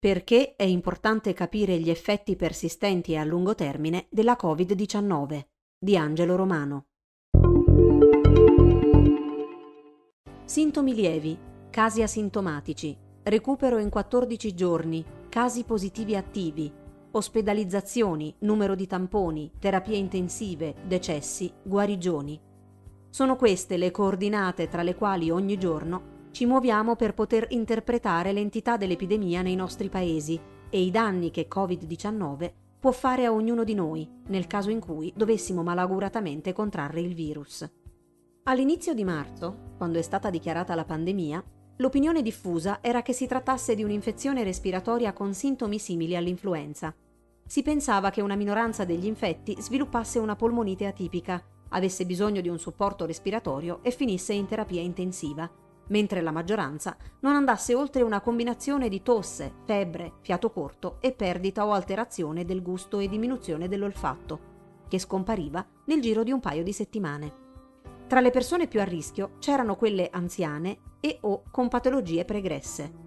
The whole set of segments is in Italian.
Perché è importante capire gli effetti persistenti e a lungo termine della Covid-19 di Angelo Romano. Sintomi lievi, casi asintomatici, recupero in 14 giorni, casi positivi attivi, ospedalizzazioni, numero di tamponi, terapie intensive, decessi, guarigioni. Sono queste le coordinate tra le quali ogni giorno ci muoviamo per poter interpretare l'entità dell'epidemia nei nostri paesi e i danni che Covid-19 può fare a ognuno di noi nel caso in cui dovessimo malauguratamente contrarre il virus. All'inizio di marzo, quando è stata dichiarata la pandemia, l'opinione diffusa era che si trattasse di un'infezione respiratoria con sintomi simili all'influenza. Si pensava che una minoranza degli infetti sviluppasse una polmonite atipica, avesse bisogno di un supporto respiratorio e finisse in terapia intensiva, mentre la maggioranza non andasse oltre una combinazione di tosse, febbre, fiato corto e perdita o alterazione del gusto e diminuzione dell'olfatto, che scompariva nel giro di un paio di settimane. Tra le persone più a rischio c'erano quelle anziane e o con patologie pregresse.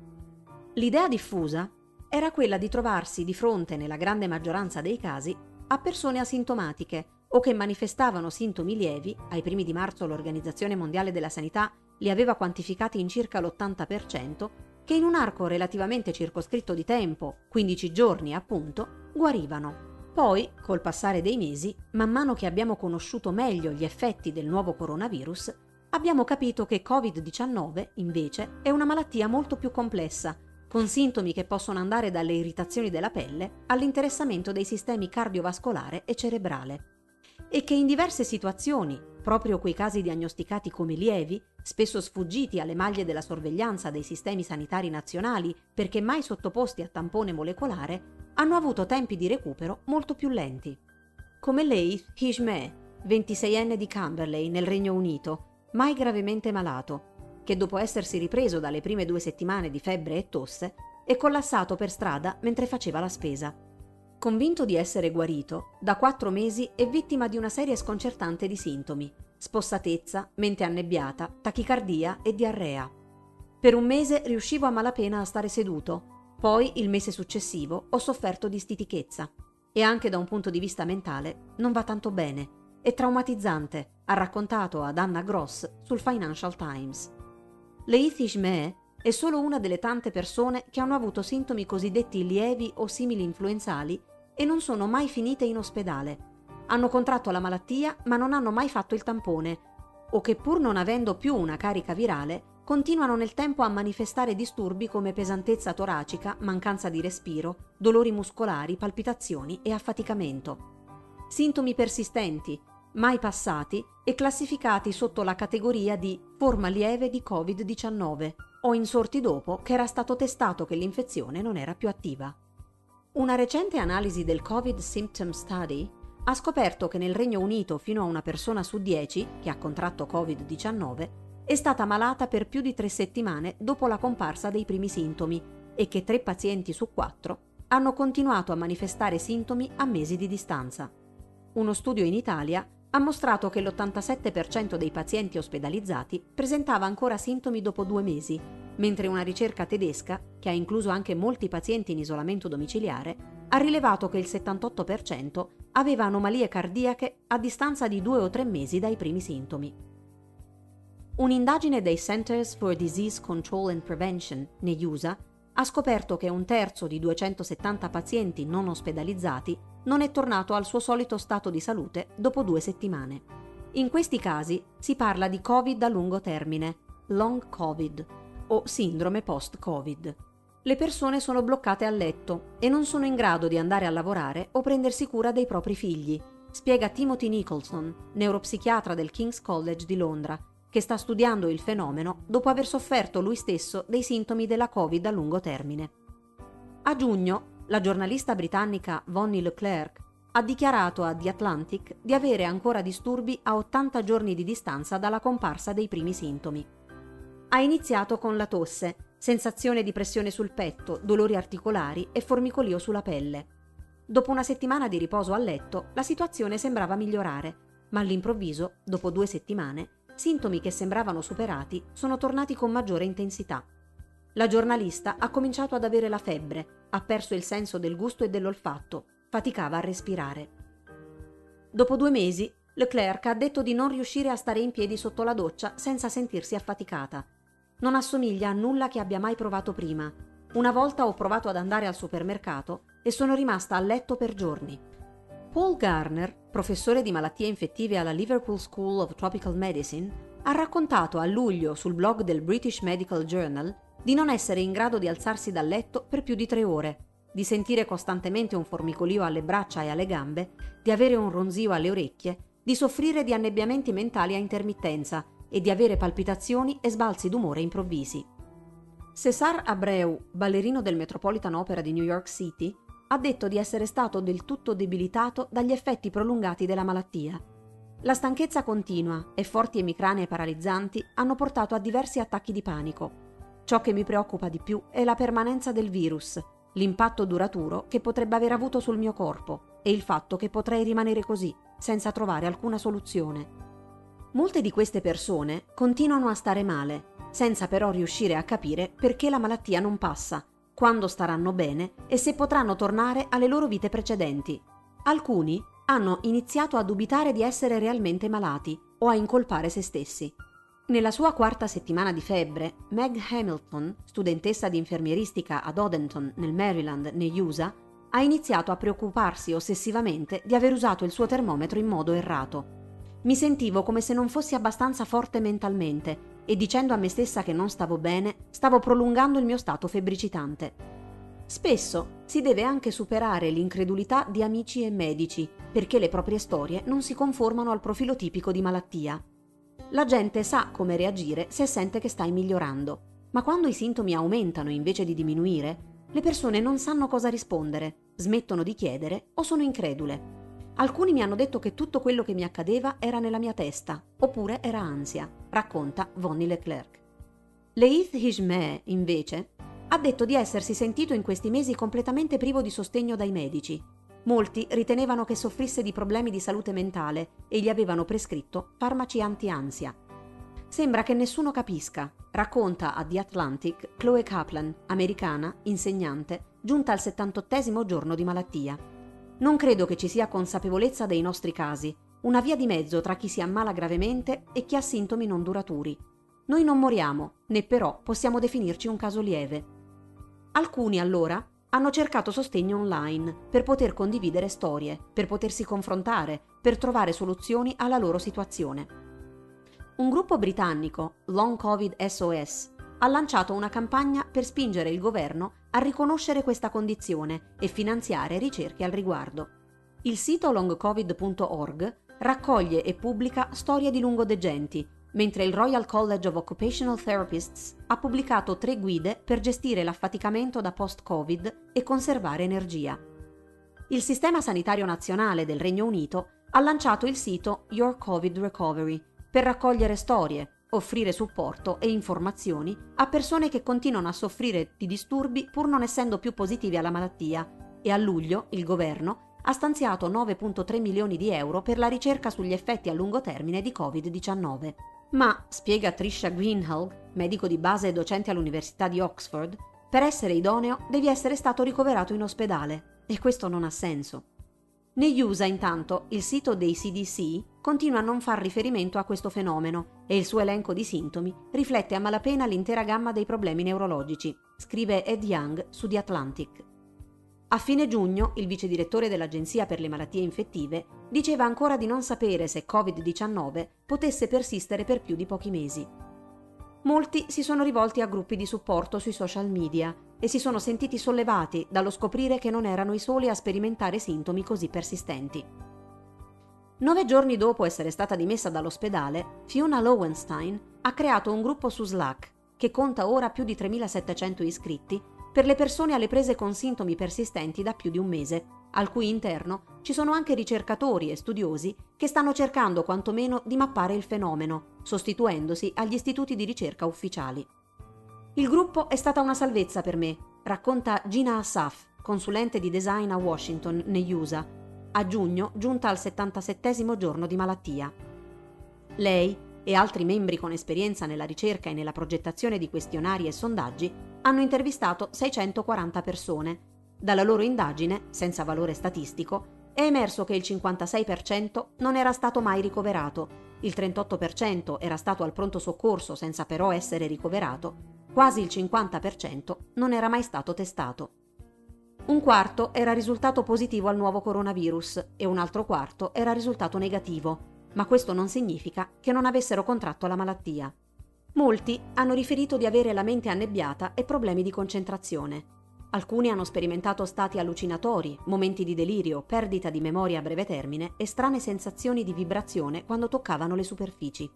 L'idea diffusa era quella di trovarsi di fronte, nella grande maggioranza dei casi, a persone asintomatiche o che manifestavano sintomi lievi, ai primi di marzo l'Organizzazione Mondiale della Sanità li aveva quantificati in circa l'80%, che in un arco relativamente circoscritto di tempo, 15 giorni appunto, guarivano. Poi, col passare dei mesi, man mano che abbiamo conosciuto meglio gli effetti del nuovo coronavirus, abbiamo capito che Covid-19, invece, è una malattia molto più complessa, con sintomi che possono andare dalle irritazioni della pelle all'interessamento dei sistemi cardiovascolare e cerebrale e che in diverse situazioni, proprio quei casi diagnosticati come lievi, spesso sfuggiti alle maglie della sorveglianza dei sistemi sanitari nazionali perché mai sottoposti a tampone molecolare, hanno avuto tempi di recupero molto più lenti. Come Leith Hishmeh, 26enne di Camberley nel Regno Unito, mai gravemente malato, che dopo essersi ripreso dalle prime due settimane di febbre e tosse, è collassato per strada mentre faceva la spesa. Convinto di essere guarito, da quattro mesi è vittima di una serie sconcertante di sintomi: spossatezza, mente annebbiata, tachicardia e diarrea. Per un mese riuscivo a malapena a stare seduto, poi il mese successivo ho sofferto di stitichezza. E anche da un punto di vista mentale non va tanto bene. È traumatizzante, ha raccontato ad Anna Gross sul Financial Times. Leith Ishmee è solo una delle tante persone che hanno avuto sintomi cosiddetti lievi o simili influenzali e non sono mai finite in ospedale. Hanno contratto la malattia ma non hanno mai fatto il tampone o che pur non avendo più una carica virale continuano nel tempo a manifestare disturbi come pesantezza toracica, mancanza di respiro, dolori muscolari, palpitazioni e affaticamento. Sintomi persistenti, mai passati e classificati sotto la categoria di forma lieve di Covid-19 o insorti dopo che era stato testato che l'infezione non era più attiva. Una recente analisi del Covid Symptom Study ha scoperto che nel Regno Unito fino a una persona su 10 che ha contratto Covid-19 è stata malata per più di tre settimane dopo la comparsa dei primi sintomi e che tre pazienti su quattro hanno continuato a manifestare sintomi a mesi di distanza. Uno studio in Italia ha mostrato che l'87% dei pazienti ospedalizzati presentava ancora sintomi dopo due mesi mentre una ricerca tedesca, che ha incluso anche molti pazienti in isolamento domiciliare, ha rilevato che il 78% aveva anomalie cardiache a distanza di due o tre mesi dai primi sintomi. Un'indagine dei Centers for Disease Control and Prevention negli USA ha scoperto che un terzo di 270 pazienti non ospedalizzati non è tornato al suo solito stato di salute dopo due settimane. In questi casi si parla di Covid a lungo termine, long Covid, o sindrome post-Covid. Le persone sono bloccate a letto e non sono in grado di andare a lavorare o prendersi cura dei propri figli, spiega Timothy Nicholson, neuropsichiatra del King's College di Londra, che sta studiando il fenomeno dopo aver sofferto lui stesso dei sintomi della Covid a lungo termine. A giugno, la giornalista britannica Vonnie Leclerc ha dichiarato a The Atlantic di avere ancora disturbi a 80 giorni di distanza dalla comparsa dei primi sintomi. Ha iniziato con la tosse, sensazione di pressione sul petto, dolori articolari e formicolio sulla pelle. Dopo una settimana di riposo a letto, la situazione sembrava migliorare, ma all'improvviso, dopo due settimane, sintomi che sembravano superati sono tornati con maggiore intensità. La giornalista ha cominciato ad avere la febbre, ha perso il senso del gusto e dell'olfatto, faticava a respirare. Dopo due mesi, Leclerc ha detto di non riuscire a stare in piedi sotto la doccia senza sentirsi affaticata. Non assomiglia a nulla che abbia mai provato prima. Una volta ho provato ad andare al supermercato e sono rimasta a letto per giorni. Paul Garner, professore di malattie infettive alla Liverpool School of Tropical Medicine, ha raccontato a luglio sul blog del British Medical Journal di non essere in grado di alzarsi dal letto per più di tre ore, di sentire costantemente un formicolio alle braccia e alle gambe, di avere un ronzio alle orecchie, di soffrire di annebbiamenti mentali a intermittenza e di avere palpitazioni e sbalzi d'umore improvvisi. César Abreu, ballerino del Metropolitan Opera di New York City, ha detto di essere stato del tutto debilitato dagli effetti prolungati della malattia. La stanchezza continua e forti emicranie paralizzanti hanno portato a diversi attacchi di panico. Ciò che mi preoccupa di più è la permanenza del virus, l'impatto duraturo che potrebbe aver avuto sul mio corpo e il fatto che potrei rimanere così, senza trovare alcuna soluzione. Molte di queste persone continuano a stare male, senza però riuscire a capire perché la malattia non passa, quando staranno bene e se potranno tornare alle loro vite precedenti. Alcuni hanno iniziato a dubitare di essere realmente malati o a incolpare se stessi. Nella sua quarta settimana di febbre, Meg Hamilton, studentessa di infermieristica ad Odenton, nel Maryland, negli USA, ha iniziato a preoccuparsi ossessivamente di aver usato il suo termometro in modo errato. Mi sentivo come se non fossi abbastanza forte mentalmente e dicendo a me stessa che non stavo bene, stavo prolungando il mio stato febbricitante. Spesso si deve anche superare l'incredulità di amici e medici, perché le proprie storie non si conformano al profilo tipico di malattia. La gente sa come reagire se sente che stai migliorando, ma quando i sintomi aumentano invece di diminuire, le persone non sanno cosa rispondere, smettono di chiedere o sono incredule. Alcuni mi hanno detto che tutto quello che mi accadeva era nella mia testa, oppure era ansia, racconta Vonnie Leclerc. Leith Hishmeh, invece, ha detto di essersi sentito in questi mesi completamente privo di sostegno dai medici. Molti ritenevano che soffrisse di problemi di salute mentale e gli avevano prescritto farmaci anti-ansia. Sembra che nessuno capisca, racconta a The Atlantic Chloe Kaplan, americana, insegnante, giunta al 78 giorno di malattia. Non credo che ci sia consapevolezza dei nostri casi, una via di mezzo tra chi si ammala gravemente e chi ha sintomi non duraturi. Noi non moriamo, né però possiamo definirci un caso lieve. Alcuni allora hanno cercato sostegno online per poter condividere storie, per potersi confrontare, per trovare soluzioni alla loro situazione. Un gruppo britannico, Long Covid SOS, ha lanciato una campagna per spingere il governo a riconoscere questa condizione e finanziare ricerche al riguardo. Il sito longcovid.org raccoglie e pubblica storie di lungodegenti mentre il Royal College of Occupational Therapists ha pubblicato tre guide per gestire l'affaticamento da post-Covid e conservare energia. Il Sistema Sanitario Nazionale del Regno Unito ha lanciato il sito Your Covid Recovery per raccogliere storie, offrire supporto e informazioni a persone che continuano a soffrire di disturbi pur non essendo più positive alla malattia e a luglio il governo ha stanziato 9.3 milioni di euro per la ricerca sugli effetti a lungo termine di Covid-19. Ma, spiega Trisha Greenhalgh, medico di base e docente all'Università di Oxford, per essere idoneo devi essere stato ricoverato in ospedale e questo non ha senso. Negli USA, intanto, il sito dei CDC continua a non far riferimento a questo fenomeno e il suo elenco di sintomi riflette a malapena l'intera gamma dei problemi neurologici, scrive Ed Young su The Atlantic. A fine giugno il vice direttore dell'Agenzia per le malattie infettive diceva ancora di non sapere se Covid-19 potesse persistere per più di pochi mesi. Molti si sono rivolti a gruppi di supporto sui social media e si sono sentiti sollevati dallo scoprire che non erano i soli a sperimentare sintomi così persistenti. Nove giorni dopo essere stata dimessa dall'ospedale, Fiona Lowenstein ha creato un gruppo su Slack che conta ora più di 3.700 iscritti per le persone alle prese con sintomi persistenti da più di un mese, al cui interno ci sono anche ricercatori e studiosi che stanno cercando quantomeno di mappare il fenomeno, sostituendosi agli istituti di ricerca ufficiali. Il gruppo è stata una salvezza per me, racconta Gina Assaf, consulente di design a Washington, negli USA, a giugno giunta al 77 giorno di malattia. Lei e altri membri con esperienza nella ricerca e nella progettazione di questionari e sondaggi hanno intervistato 640 persone, Dalla loro indagine, senza valore statistico, è emerso che il 56% non era stato mai ricoverato, il 38% era stato al pronto soccorso senza però essere ricoverato, quasi il 50% non era mai stato testato. Un quarto era risultato positivo al nuovo coronavirus e un altro quarto era risultato negativo, ma questo non significa che non avessero contratto la malattia. Molti hanno riferito di avere la mente annebbiata e problemi di concentrazione. Alcuni hanno sperimentato stati allucinatori, momenti di delirio, perdita di memoria a breve termine e strane sensazioni di vibrazione quando toccavano le superfici.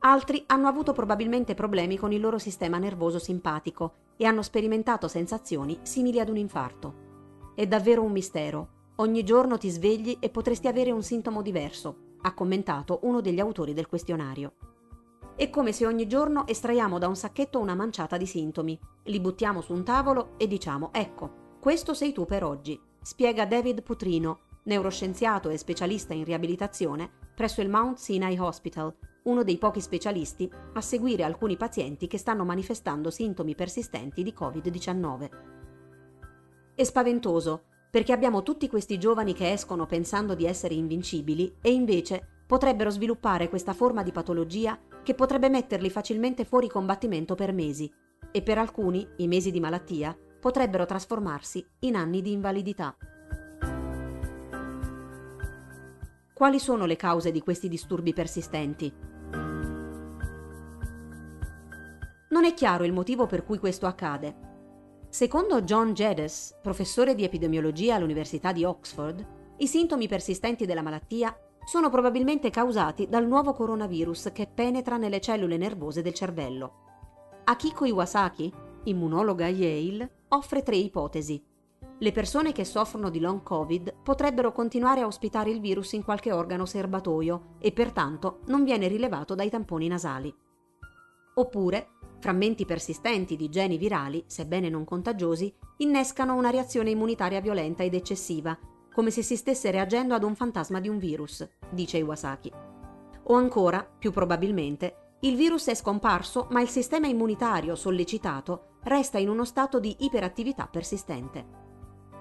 Altri hanno avuto probabilmente problemi con il loro sistema nervoso simpatico e hanno sperimentato sensazioni simili ad un infarto. È davvero un mistero. Ogni giorno ti svegli e potresti avere un sintomo diverso, ha commentato uno degli autori del questionario. È come se ogni giorno estraiamo da un sacchetto una manciata di sintomi, li buttiamo su un tavolo e diciamo ecco, questo sei tu per oggi, spiega David Putrino, neuroscienziato e specialista in riabilitazione presso il Mount Sinai Hospital, uno dei pochi specialisti a seguire alcuni pazienti che stanno manifestando sintomi persistenti di Covid-19. È spaventoso perché abbiamo tutti questi giovani che escono pensando di essere invincibili e invece potrebbero sviluppare questa forma di patologia che potrebbe metterli facilmente fuori combattimento per mesi e per alcuni i mesi di malattia potrebbero trasformarsi in anni di invalidità. Quali sono le cause di questi disturbi persistenti? Non è chiaro il motivo per cui questo accade. Secondo John Geddes, professore di epidemiologia all'Università di Oxford, i sintomi persistenti della malattia sono probabilmente causati dal nuovo coronavirus che penetra nelle cellule nervose del cervello. Akiko Iwasaki, immunologa a Yale, offre tre ipotesi. Le persone che soffrono di long covid potrebbero continuare a ospitare il virus in qualche organo serbatoio e pertanto non viene rilevato dai tamponi nasali. Oppure frammenti persistenti di geni virali, sebbene non contagiosi, innescano una reazione immunitaria violenta ed eccessiva, come se si stesse reagendo ad un fantasma di un virus, dice Iwasaki. O ancora, più probabilmente, il virus è scomparso, ma il sistema immunitario sollecitato resta in uno stato di iperattività persistente.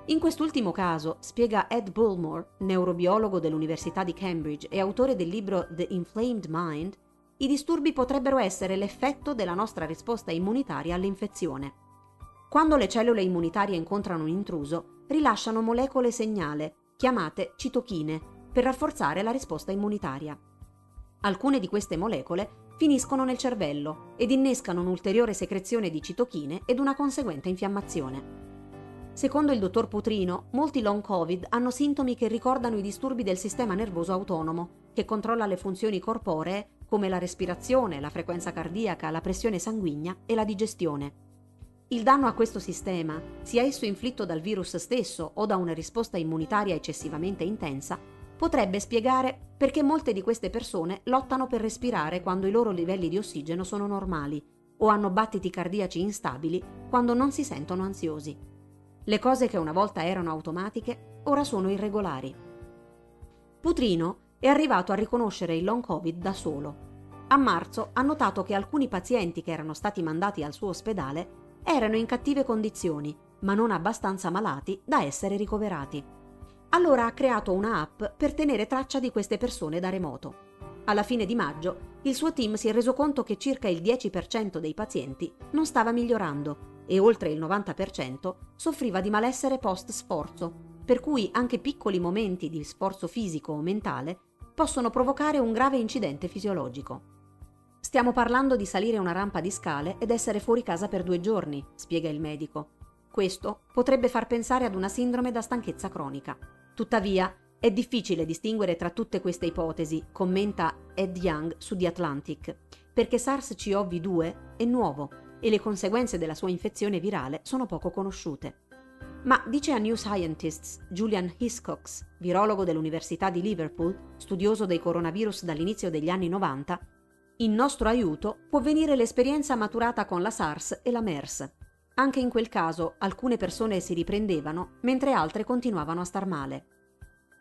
In quest'ultimo caso, spiega Ed Bullmore, neurobiologo dell'Università di Cambridge e autore del libro The Inflamed Mind, i disturbi potrebbero essere l'effetto della nostra risposta immunitaria all'infezione. Quando le cellule immunitarie incontrano un intruso, rilasciano molecole segnale, chiamate citochine, per rafforzare la risposta immunitaria. Alcune di queste molecole finiscono nel cervello ed innescano un'ulteriore secrezione di citochine ed una conseguente infiammazione. Secondo il dottor Putrino, molti long covid hanno sintomi che ricordano i disturbi del sistema nervoso autonomo, che controlla le funzioni corporee come la respirazione, la frequenza cardiaca, la pressione sanguigna e la digestione. Il danno a questo sistema, sia esso inflitto dal virus stesso o da una risposta immunitaria eccessivamente intensa, potrebbe spiegare perché molte di queste persone lottano per respirare quando i loro livelli di ossigeno sono normali o hanno battiti cardiaci instabili quando non si sentono ansiosi. Le cose che una volta erano automatiche ora sono irregolari. Putrino è arrivato a riconoscere il long covid da solo. A marzo ha notato che alcuni pazienti che erano stati mandati al suo ospedale erano in cattive condizioni, ma non abbastanza malati da essere ricoverati. Allora ha creato una app per tenere traccia di queste persone da remoto. Alla fine di maggio il suo team si è reso conto che circa il 10% dei pazienti non stava migliorando e oltre il 90% soffriva di malessere post sforzo, per cui anche piccoli momenti di sforzo fisico o mentale possono provocare un grave incidente fisiologico. Stiamo parlando di salire una rampa di scale ed essere fuori casa per due giorni, spiega il medico. Questo potrebbe far pensare ad una sindrome da stanchezza cronica. Tuttavia, è difficile distinguere tra tutte queste ipotesi, commenta Ed Young su The Atlantic, perché SARS-CoV-2 è nuovo e le conseguenze della sua infezione virale sono poco conosciute. Ma dice a New Scientists Julian Hiscox, virologo dell'Università di Liverpool, studioso dei coronavirus dall'inizio degli anni 90, in nostro aiuto può venire l'esperienza maturata con la SARS e la MERS. Anche in quel caso alcune persone si riprendevano, mentre altre continuavano a star male.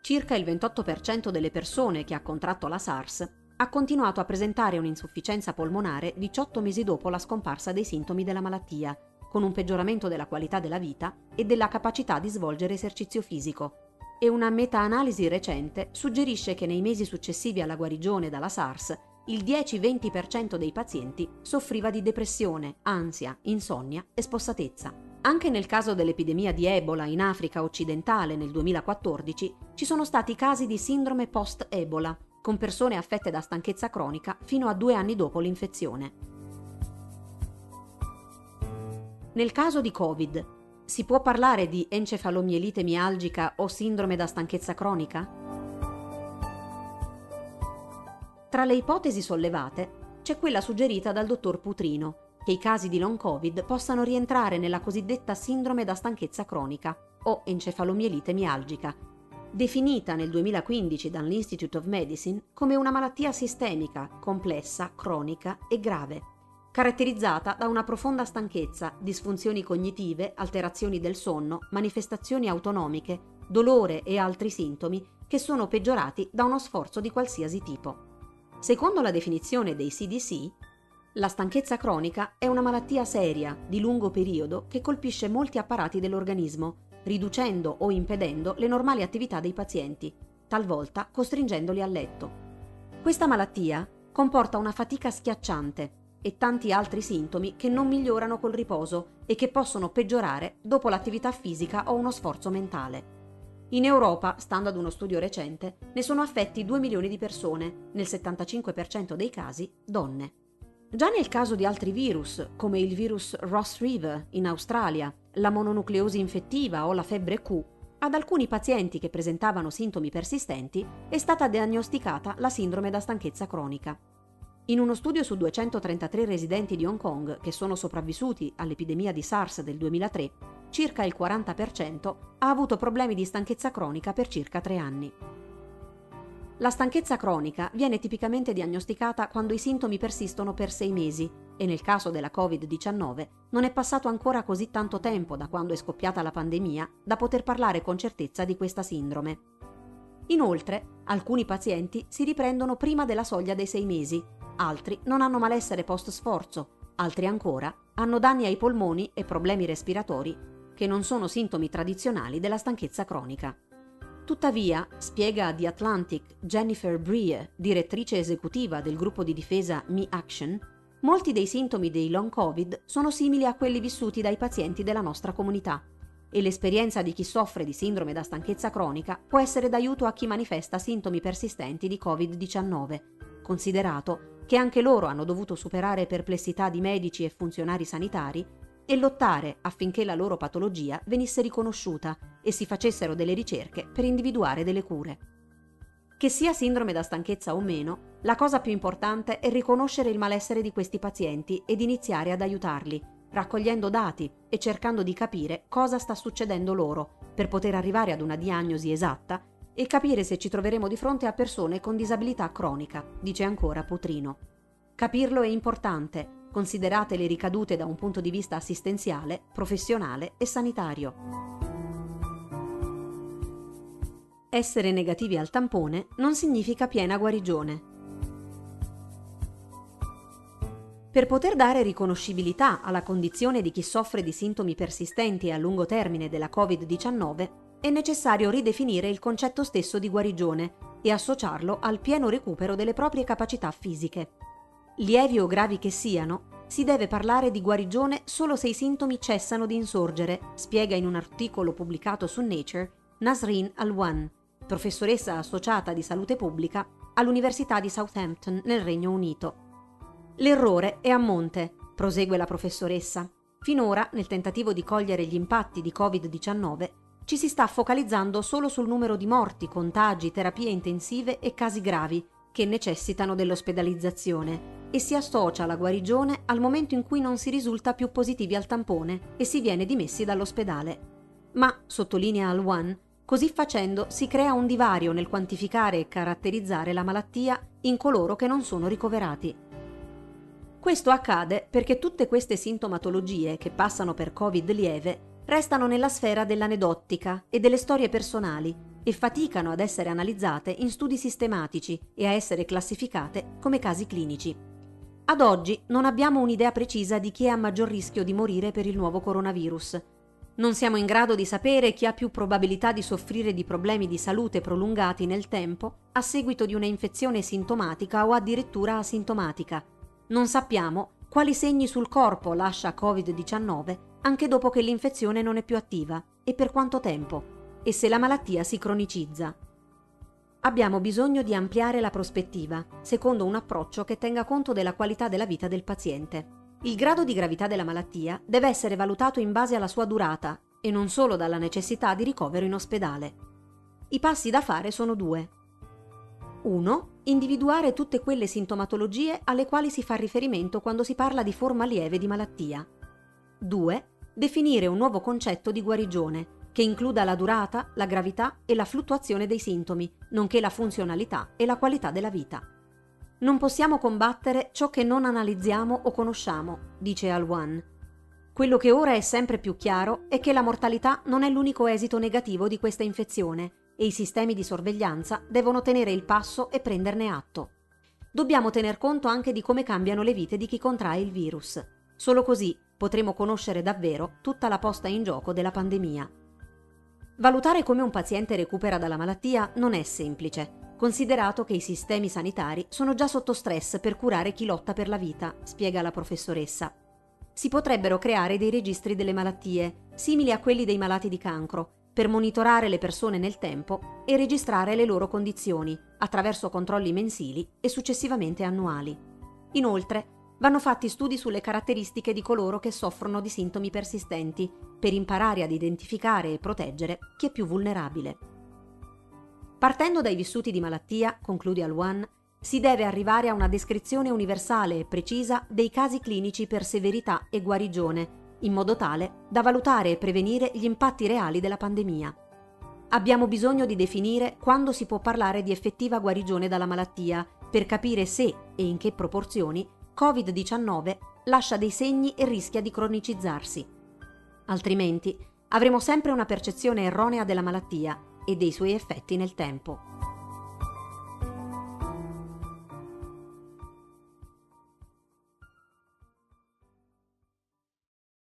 Circa il 28% delle persone che ha contratto la SARS ha continuato a presentare un'insufficienza polmonare 18 mesi dopo la scomparsa dei sintomi della malattia, con un peggioramento della qualità della vita e della capacità di svolgere esercizio fisico. E una meta-analisi recente suggerisce che nei mesi successivi alla guarigione dalla SARS il 10-20% dei pazienti soffriva di depressione, ansia, insonnia e spossatezza. Anche nel caso dell'epidemia di Ebola in Africa occidentale nel 2014 ci sono stati casi di sindrome post-Ebola, con persone affette da stanchezza cronica fino a due anni dopo l'infezione. Nel caso di Covid, si può parlare di encefalomielite mialgica o sindrome da stanchezza cronica? Tra le ipotesi sollevate c'è quella suggerita dal dottor Putrino, che i casi di long covid possano rientrare nella cosiddetta sindrome da stanchezza cronica o encefalomielite mialgica, definita nel 2015 dall'Institute of Medicine come una malattia sistemica, complessa, cronica e grave, caratterizzata da una profonda stanchezza, disfunzioni cognitive, alterazioni del sonno, manifestazioni autonomiche, dolore e altri sintomi che sono peggiorati da uno sforzo di qualsiasi tipo. Secondo la definizione dei CDC, la stanchezza cronica è una malattia seria, di lungo periodo, che colpisce molti apparati dell'organismo, riducendo o impedendo le normali attività dei pazienti, talvolta costringendoli a letto. Questa malattia comporta una fatica schiacciante e tanti altri sintomi che non migliorano col riposo e che possono peggiorare dopo l'attività fisica o uno sforzo mentale. In Europa, stando ad uno studio recente, ne sono affetti 2 milioni di persone, nel 75% dei casi donne. Già nel caso di altri virus, come il virus Ross River in Australia, la mononucleosi infettiva o la febbre Q, ad alcuni pazienti che presentavano sintomi persistenti è stata diagnosticata la sindrome da stanchezza cronica. In uno studio su 233 residenti di Hong Kong che sono sopravvissuti all'epidemia di SARS del 2003, circa il 40% ha avuto problemi di stanchezza cronica per circa tre anni. La stanchezza cronica viene tipicamente diagnosticata quando i sintomi persistono per sei mesi e nel caso della Covid-19 non è passato ancora così tanto tempo da quando è scoppiata la pandemia da poter parlare con certezza di questa sindrome. Inoltre, alcuni pazienti si riprendono prima della soglia dei sei mesi altri non hanno malessere post sforzo, altri ancora hanno danni ai polmoni e problemi respiratori che non sono sintomi tradizionali della stanchezza cronica. Tuttavia, spiega The Atlantic Jennifer Breer, direttrice esecutiva del gruppo di difesa Me Action, molti dei sintomi dei long covid sono simili a quelli vissuti dai pazienti della nostra comunità e l'esperienza di chi soffre di sindrome da stanchezza cronica può essere d'aiuto a chi manifesta sintomi persistenti di Covid-19, considerato che anche loro hanno dovuto superare perplessità di medici e funzionari sanitari e lottare affinché la loro patologia venisse riconosciuta e si facessero delle ricerche per individuare delle cure. Che sia sindrome da stanchezza o meno, la cosa più importante è riconoscere il malessere di questi pazienti ed iniziare ad aiutarli, raccogliendo dati e cercando di capire cosa sta succedendo loro, per poter arrivare ad una diagnosi esatta e capire se ci troveremo di fronte a persone con disabilità cronica, dice ancora Putrino. Capirlo è importante, considerate le ricadute da un punto di vista assistenziale, professionale e sanitario. Essere negativi al tampone non significa piena guarigione. Per poter dare riconoscibilità alla condizione di chi soffre di sintomi persistenti a lungo termine della Covid-19, è necessario ridefinire il concetto stesso di guarigione e associarlo al pieno recupero delle proprie capacità fisiche. Lievi o gravi che siano, si deve parlare di guarigione solo se i sintomi cessano di insorgere, spiega in un articolo pubblicato su Nature Nasrin Alwan, professoressa associata di salute pubblica all'Università di Southampton nel Regno Unito. L'errore è a monte, prosegue la professoressa. Finora, nel tentativo di cogliere gli impatti di Covid-19, ci si sta focalizzando solo sul numero di morti, contagi, terapie intensive e casi gravi che necessitano dell'ospedalizzazione e si associa la guarigione al momento in cui non si risulta più positivi al tampone e si viene dimessi dall'ospedale. Ma, sottolinea Al-Wan, così facendo si crea un divario nel quantificare e caratterizzare la malattia in coloro che non sono ricoverati. Questo accade perché tutte queste sintomatologie che passano per Covid lieve restano nella sfera dell'anedottica e delle storie personali e faticano ad essere analizzate in studi sistematici e a essere classificate come casi clinici. Ad oggi non abbiamo un'idea precisa di chi è a maggior rischio di morire per il nuovo coronavirus. Non siamo in grado di sapere chi ha più probabilità di soffrire di problemi di salute prolungati nel tempo a seguito di una infezione sintomatica o addirittura asintomatica. Non sappiamo quali segni sul corpo lascia Covid-19 anche dopo che l'infezione non è più attiva e per quanto tempo, e se la malattia si cronicizza. Abbiamo bisogno di ampliare la prospettiva, secondo un approccio che tenga conto della qualità della vita del paziente. Il grado di gravità della malattia deve essere valutato in base alla sua durata e non solo dalla necessità di ricovero in ospedale. I passi da fare sono due. 1. Individuare tutte quelle sintomatologie alle quali si fa riferimento quando si parla di forma lieve di malattia. 2. Definire un nuovo concetto di guarigione che includa la durata, la gravità e la fluttuazione dei sintomi, nonché la funzionalità e la qualità della vita. Non possiamo combattere ciò che non analizziamo o conosciamo, dice Al-Wan. Quello che ora è sempre più chiaro è che la mortalità non è l'unico esito negativo di questa infezione e i sistemi di sorveglianza devono tenere il passo e prenderne atto. Dobbiamo tener conto anche di come cambiano le vite di chi contrae il virus. Solo così potremo conoscere davvero tutta la posta in gioco della pandemia. Valutare come un paziente recupera dalla malattia non è semplice, considerato che i sistemi sanitari sono già sotto stress per curare chi lotta per la vita, spiega la professoressa. Si potrebbero creare dei registri delle malattie, simili a quelli dei malati di cancro, per monitorare le persone nel tempo e registrare le loro condizioni, attraverso controlli mensili e successivamente annuali. Inoltre, vanno fatti studi sulle caratteristiche di coloro che soffrono di sintomi persistenti per imparare ad identificare e proteggere chi è più vulnerabile. Partendo dai vissuti di malattia, conclude Al-Wan, si deve arrivare a una descrizione universale e precisa dei casi clinici per severità e guarigione, in modo tale da valutare e prevenire gli impatti reali della pandemia. Abbiamo bisogno di definire quando si può parlare di effettiva guarigione dalla malattia, per capire se e in che proporzioni Covid-19 lascia dei segni e rischia di cronicizzarsi. Altrimenti avremo sempre una percezione erronea della malattia e dei suoi effetti nel tempo.